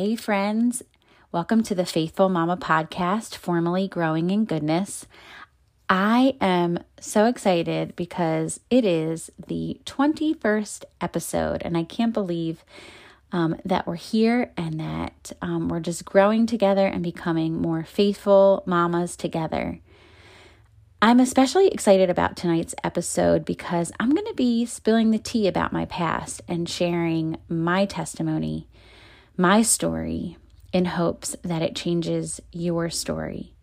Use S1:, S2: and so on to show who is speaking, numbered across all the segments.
S1: Hey, friends. Welcome to the Faith-Full Mama podcast, formerly Growing in Goodness. I am so excited because it is the 21st episode, and I can't believe um, that we're here and that um, we're just growing together and becoming more faithful mamas together. I'm especially excited about tonight's episode because I'm going to be spilling the tea about my past and sharing my testimony my story in hopes that it changes your story.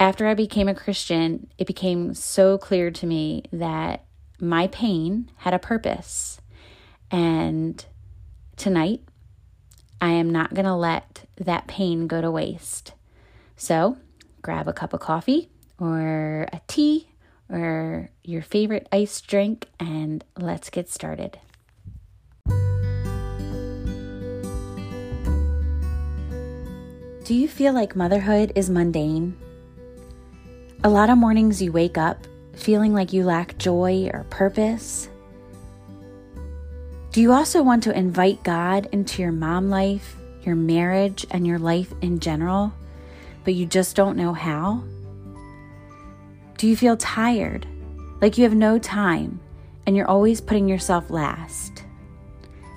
S1: After I became a Christian, it became so clear to me that my pain had a purpose. And tonight, I am not going to let that pain go to waste. So, grab a cup of coffee or a tea or your favorite iced drink and let's get started. Do you feel like motherhood is mundane? A lot of mornings you wake up feeling like you lack joy or purpose. Do you also want to invite God into your mom life, your marriage, and your life in general, but you just don't know how? Do you feel tired, like you have no time, and you're always putting yourself last?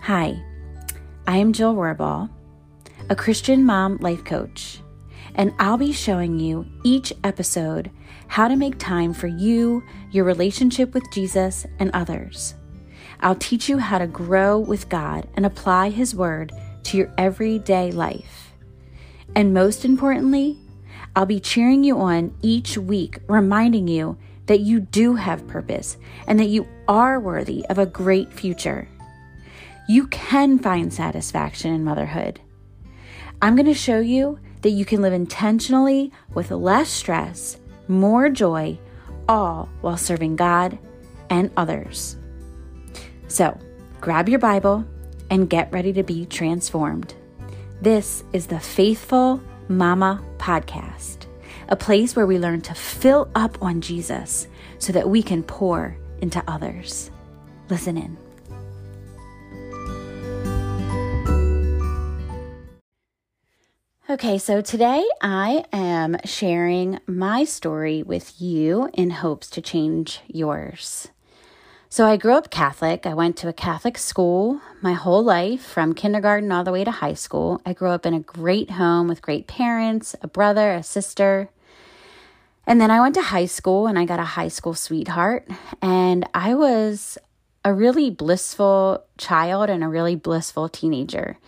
S1: Hi, I am Jill Rohrbaugh a Christian mom life coach, and I'll be showing you each episode how to make time for you, your relationship with Jesus, and others. I'll teach you how to grow with God and apply His Word to your everyday life. And most importantly, I'll be cheering you on each week, reminding you that you do have purpose and that you are worthy of a great future. You can find satisfaction in motherhood. I'm going to show you that you can live intentionally with less stress, more joy, all while serving God and others. So, grab your Bible and get ready to be transformed. This is the Faith-Full Mama Podcast, a place where we learn to fill up on Jesus so that we can pour into others. Listen in. Okay, so today I am sharing my story with you in hopes to change yours. So, I grew up Catholic. I went to a Catholic school my whole life, from kindergarten all the way to high school. I grew up in a great home with great parents, a brother, a sister. And then I went to high school and I got a high school sweetheart. And I was a really blissful child and a really blissful teenager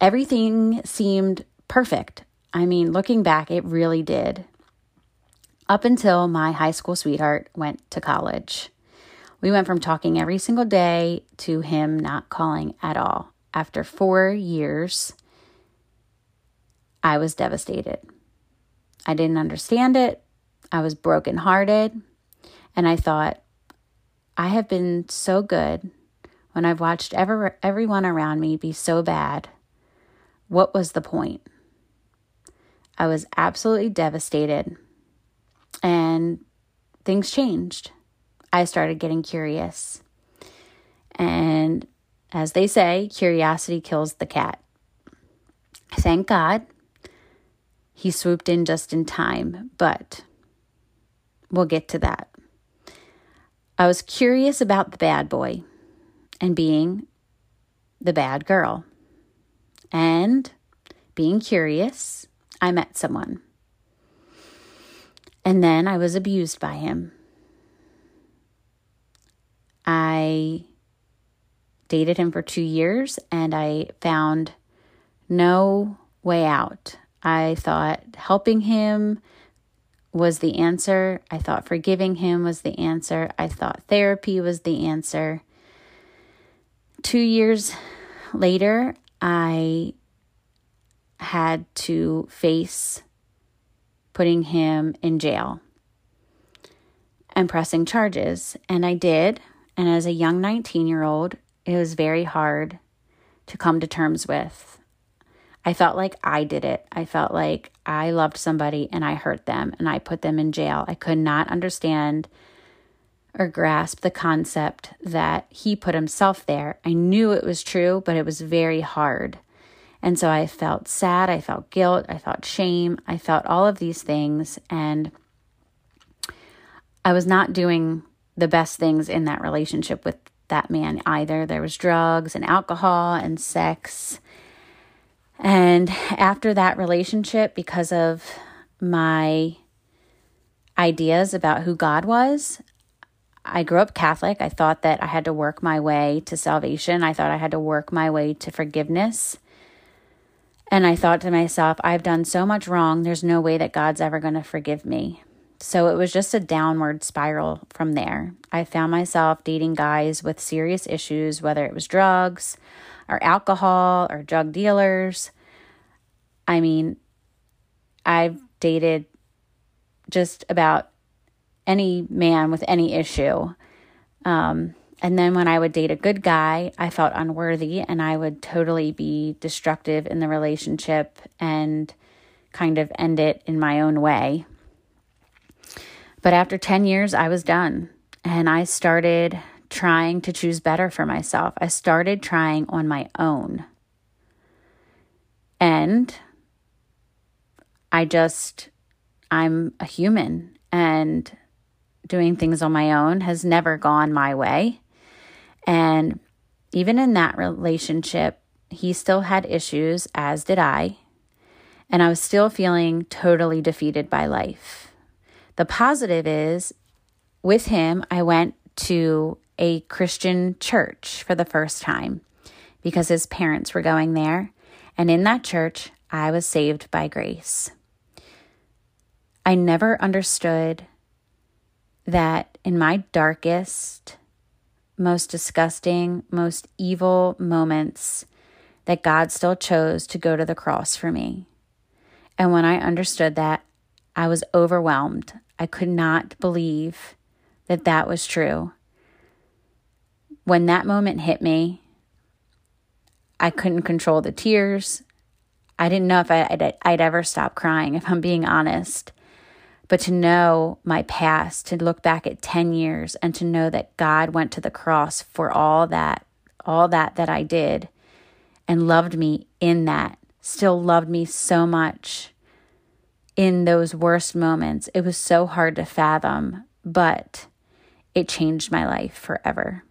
S1: everything seemed perfect. I mean, looking back, it really did. Up until my high school sweetheart went to college. We went from talking every single day to him not calling at all. After four years, I was devastated. I didn't understand it. I was brokenhearted. And I thought, I have been so good when I've watched ever, everyone around me be so bad what was the point? I was absolutely devastated. And things changed. I started getting curious. And as they say, curiosity kills the cat. Thank God he swooped in just in time, but we'll get to that. I was curious about the bad boy and being the bad girl. And being curious, I met someone. And then I was abused by him. I dated him for two years and I found no way out. I thought helping him was the answer. I thought forgiving him was the answer. I thought therapy was the answer. Two years later, I had to face putting him in jail and pressing charges. And I did. And as a young 19 year old, it was very hard to come to terms with. I felt like I did it. I felt like I loved somebody and I hurt them and I put them in jail. I could not understand or grasp the concept that he put himself there. I knew it was true, but it was very hard. And so I felt sad, I felt guilt, I felt shame, I felt all of these things. And I was not doing the best things in that relationship with that man either. There was drugs and alcohol and sex. And after that relationship, because of my ideas about who God was, I grew up Catholic. I thought that I had to work my way to salvation. I thought I had to work my way to forgiveness. And I thought to myself, I've done so much wrong. There's no way that God's ever going to forgive me. So it was just a downward spiral from there. I found myself dating guys with serious issues, whether it was drugs or alcohol or drug dealers. I mean, I've dated just about any man with any issue. Um, and then when I would date a good guy, I felt unworthy and I would totally be destructive in the relationship and kind of end it in my own way. But after 10 years, I was done and I started trying to choose better for myself. I started trying on my own. And I just, I'm a human and doing things on my own has never gone my way. And even in that relationship, he still had issues, as did I. And I was still feeling totally defeated by life. The positive is, with him, I went to a Christian church for the first time because his parents were going there. And in that church, I was saved by grace. I never understood that in my darkest, most disgusting, most evil moments, that God still chose to go to the cross for me. And when I understood that, I was overwhelmed. I could not believe that that was true. When that moment hit me, I couldn't control the tears. I didn't know if I'd, I'd, ever stop crying, if I'm being honest. But to know my past, to look back at 10 years and to know that God went to the cross for all that, all that that I did and loved me in that, still loved me so much in those worst moments. It was so hard to fathom, but it changed my life forever.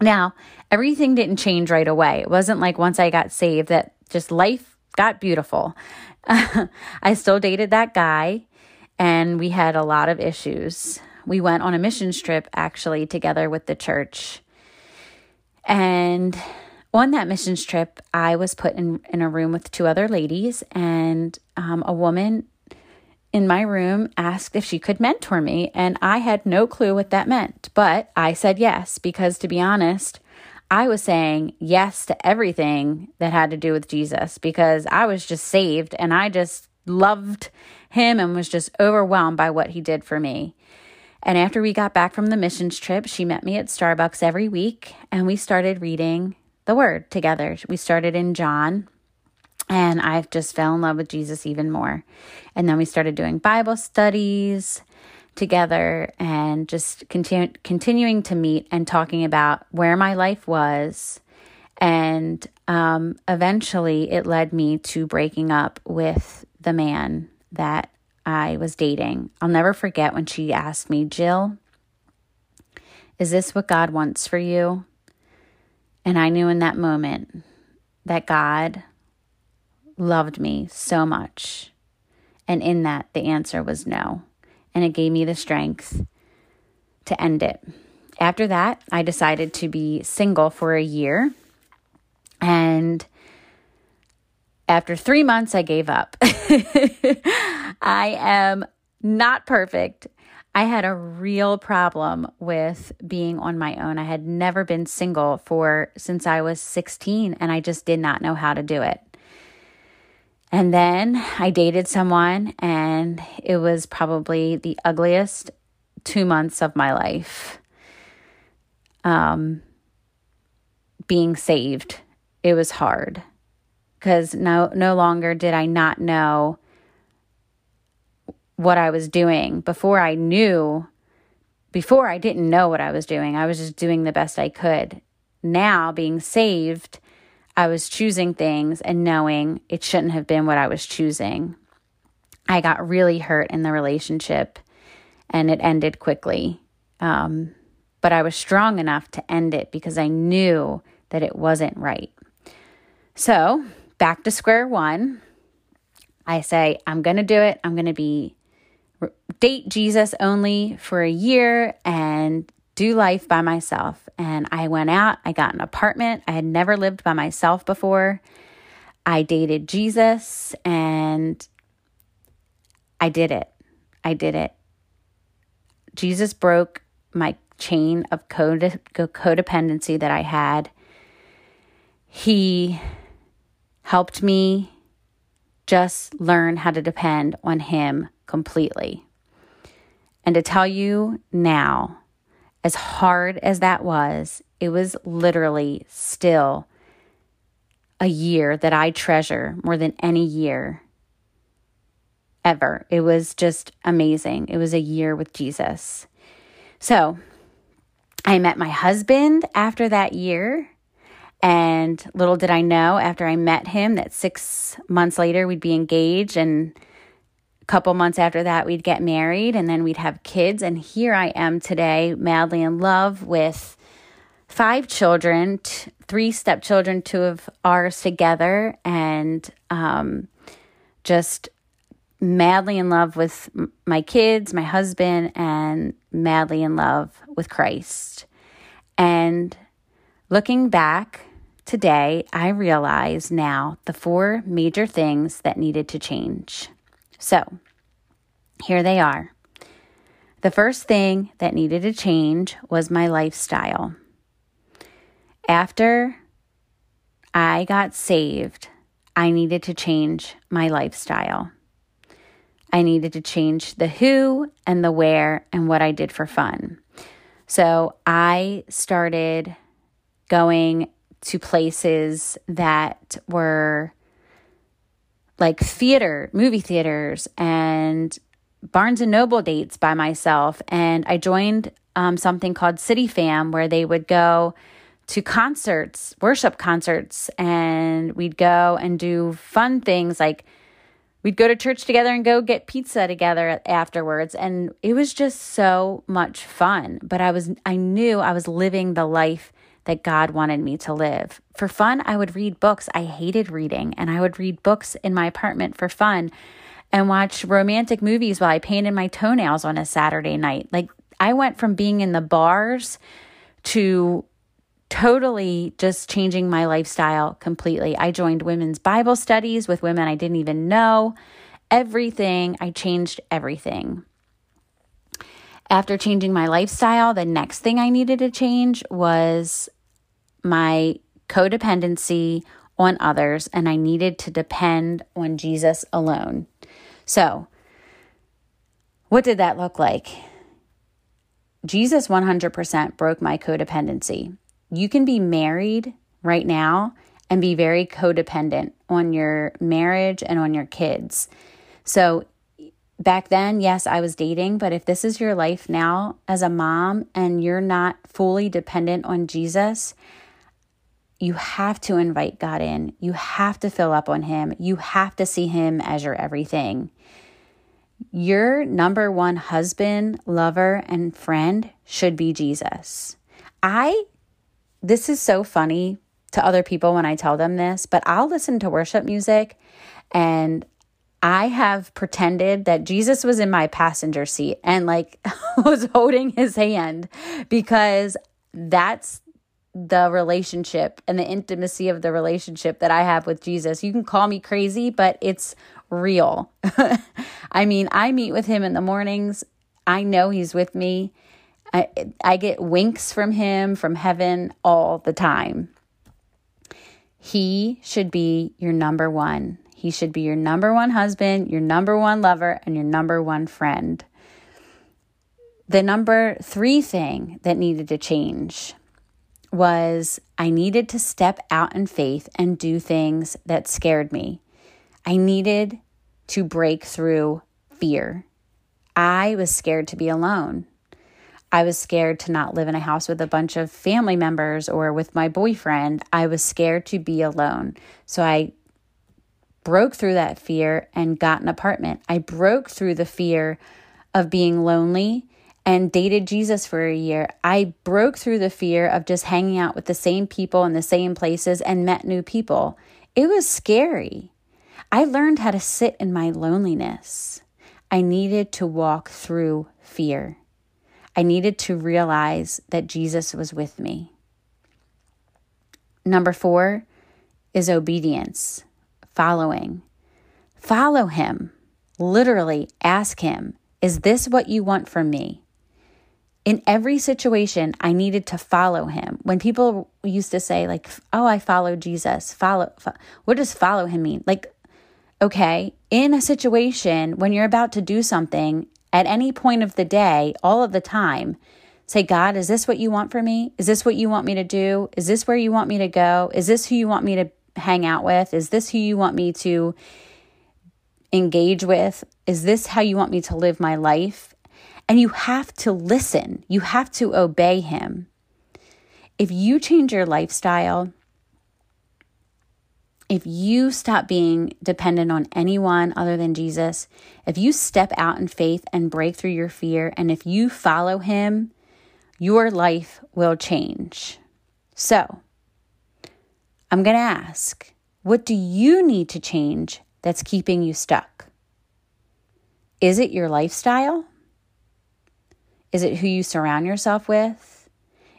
S1: Now, everything didn't change right away. It wasn't like once I got saved that just life got beautiful. I still dated that guy and we had a lot of issues. We went on a mission trip actually together with the church. And on that missions trip, I was put in, in a room with two other ladies, and um, a woman in my room asked if she could mentor me. And I had no clue what that meant, but I said yes, because to be honest, I was saying yes to everything that had to do with Jesus because I was just saved and I just loved him and was just overwhelmed by what he did for me. And after we got back from the missions trip, she met me at Starbucks every week and we started reading the word together. We started in John and I just fell in love with Jesus even more. And then we started doing Bible studies together and just continue, continuing to meet and talking about where my life was. And um, eventually it led me to breaking up with the man that I was dating. I'll never forget when she asked me, Jill, is this what God wants for you? And I knew in that moment that God loved me so much. And in that, the answer was no. And it gave me the strength to end it. After that, I decided to be single for a year. And after three months, I gave up. I am not perfect. I had a real problem with being on my own. I had never been single for since I was 16 and I just did not know how to do it. And then I dated someone and it was probably the ugliest 2 months of my life. Um being saved. It was hard because no no longer did I not know what I was doing. Before I knew, before I didn't know what I was doing. I was just doing the best I could. Now, being saved, I was choosing things and knowing it shouldn't have been what I was choosing. I got really hurt in the relationship and it ended quickly. Um, but I was strong enough to end it because I knew that it wasn't right. So, back to square one. I say, I'm going to do it. I'm going to be date Jesus only for a year and do life by myself. And I went out, I got an apartment. I had never lived by myself before. I dated Jesus and I did it. I did it. Jesus broke my chain of codependency that I had. He helped me just learn how to depend on Him completely. And to tell you now, as hard as that was, it was literally still a year that I treasure more than any year ever. It was just amazing. It was a year with Jesus. So I met my husband after that year. And little did I know after I met him that six months later we'd be engaged and a couple months after that we'd get married and then we'd have kids. And here I am today, madly in love with five children, t- three stepchildren, two of ours together, and um, just madly in love with my kids, my husband, and madly in love with Christ. And looking back today, I realize now the four major things that needed to change. So here they are. The first thing that needed to change was my lifestyle. After I got saved, I needed to change my lifestyle. I needed to change the who and the where and what I did for fun. So I started going to places that were like theater, movie theaters, and Barnes and Noble dates by myself. And I joined um, something called City Fam, where they would go to concerts, worship concerts, and we'd go and do fun things. Like we'd go to church together and go get pizza together afterwards. And it was just so much fun. But i was i knew i was living the life that god wanted me to live for fun i would read books i hated reading and i would read books in my apartment for fun and watch romantic movies while i painted my toenails on a saturday night like i went from being in the bars to totally just changing my lifestyle completely. I joined women's Bible studies with women I didn't even know. Everything, I changed everything. After changing my lifestyle, the next thing I needed to change was my codependency on others, and I needed to depend on Jesus alone. So, what did that look like? Jesus 100% broke my codependency you can be married right now and be very codependent on your marriage and on your kids. So, back then, yes, I was dating, but if this is your life now as a mom and you're not fully dependent on Jesus, you have to invite God in. You have to fill up on Him. You have to see Him as your everything. Your number one husband, lover, and friend should be Jesus. I this is so funny to other people when I tell them this, but I'll listen to worship music and I have pretended that Jesus was in my passenger seat and like was holding his hand because that's the relationship and the intimacy of the relationship that I have with Jesus. You can call me crazy, but it's real. I mean, I meet with him in the mornings. I know he's with me. I, I get winks from him from heaven all the time. He should be your number one. He should be your number one husband, your number one lover, and your number one friend. The number three thing that needed to change was I needed to step out in faith and do things that scared me. I needed to break through fear. I was scared to be alone. I was scared to not live in a house with a bunch of family members or with my boyfriend. I was scared to be alone. So I broke through that fear and got an apartment. I broke through the fear of being lonely and dated Jesus for a year. I broke through the fear of just hanging out with the same people in the same places and met new people. It was scary. I learned how to sit in my loneliness. I needed to walk through fear. I needed to realize that Jesus was with me. Number four is obedience, following. Follow him. Literally ask him, Is this what you want from me? In every situation, I needed to follow him. When people used to say, like, oh, I follow Jesus, follow, fo-. what does follow him mean? Like, okay, in a situation when you're about to do something at any point of the day, all of the time, say, God, is this what you want for me? Is this what you want me to do? Is this where you want me to go? Is this who you want me to hang out with? Is this who you want me to engage with? Is this how you want me to live my life? And you have to listen, you have to obey Him. If you change your lifestyle, if you stop being dependent on anyone other than Jesus, if you step out in faith and break through your fear, and if you follow Him, your life will change. So, I'm going to ask what do you need to change that's keeping you stuck? Is it your lifestyle? Is it who you surround yourself with?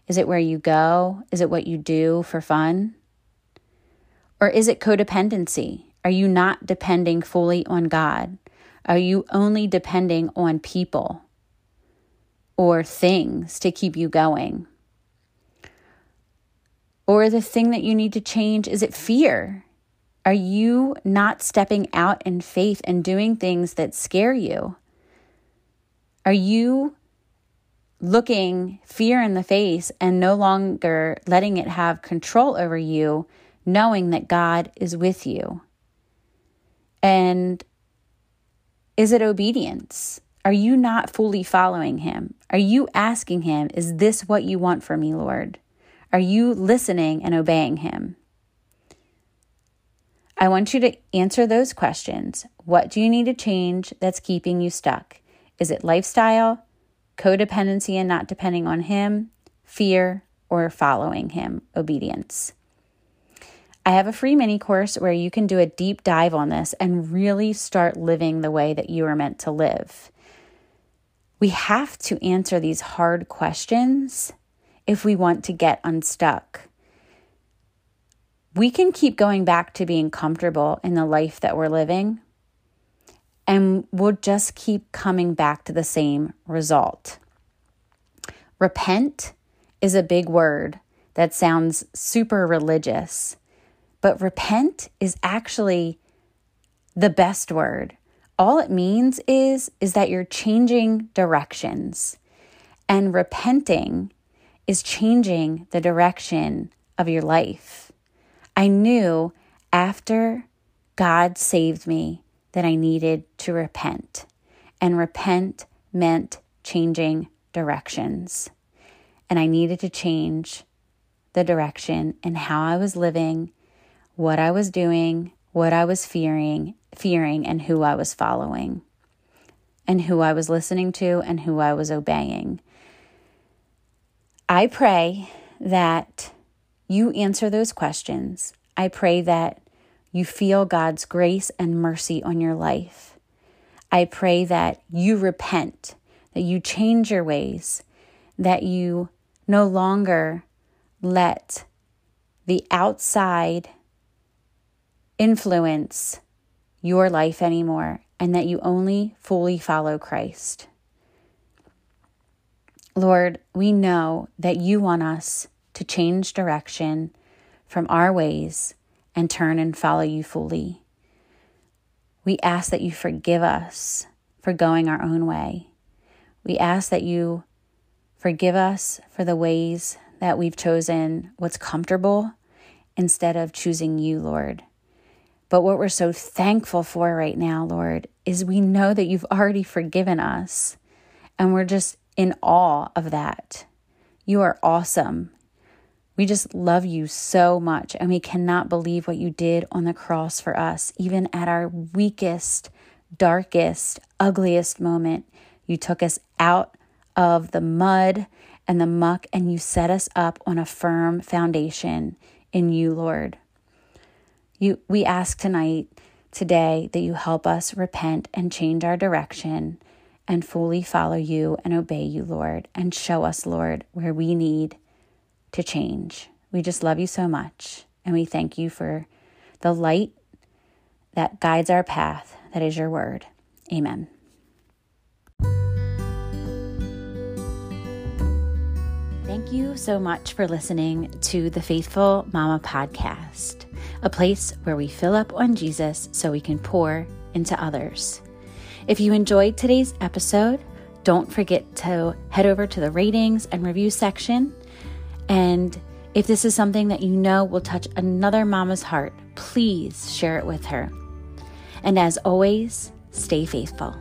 S1: Is it where you go? Is it what you do for fun? Or is it codependency? Are you not depending fully on God? Are you only depending on people or things to keep you going? Or the thing that you need to change is it fear? Are you not stepping out in faith and doing things that scare you? Are you looking fear in the face and no longer letting it have control over you knowing that God is with you? And is it obedience? Are you not fully following Him? Are you asking Him, Is this what you want for me, Lord? Are you listening and obeying Him? I want you to answer those questions. What do you need to change that's keeping you stuck? Is it lifestyle, codependency and not depending on Him, fear, or following Him, obedience? I have a free mini course where you can do a deep dive on this and really start living the way that you are meant to live. We have to answer these hard questions if we want to get unstuck. We can keep going back to being comfortable in the life that we're living, and we'll just keep coming back to the same result. Repent is a big word that sounds super religious but repent is actually the best word. All it means is is that you're changing directions. And repenting is changing the direction of your life. I knew after God saved me that I needed to repent. And repent meant changing directions. And I needed to change the direction and how I was living what I was doing, what I was fearing, fearing and who I was following and who I was listening to and who I was obeying. I pray that you answer those questions. I pray that you feel God's grace and mercy on your life. I pray that you repent, that you change your ways, that you no longer let the outside influence your life anymore and that you only fully follow Christ. Lord, we know that you want us to change direction from our ways and turn and follow you fully. We ask that you forgive us for going our own way. We ask that you forgive us for the ways that we've chosen what's comfortable instead of choosing you, Lord. But what we're so thankful for right now, Lord, is we know that you've already forgiven us. And we're just in awe of that. You are awesome. We just love you so much, and we cannot believe what you did on the cross for us. Even at our weakest, darkest, ugliest moment, you took us out of the mud and the muck, and you set us up on a firm foundation in you, Lord. You, we ask tonight, today, that you help us repent and change our direction and fully follow you and obey you, Lord, and show us, Lord, where we need to change. We just love you so much, and we thank you for the light that guides our path, that is your word. Amen. Thank you so much for listening to the Faith-Full Mama podcast, a place where we fill up on Jesus so we can pour into others. If you enjoyed today's episode, don't forget to head over to the ratings and review section. And if this is something that you know will touch another mama's heart, please share it with her. And as always, stay faithful.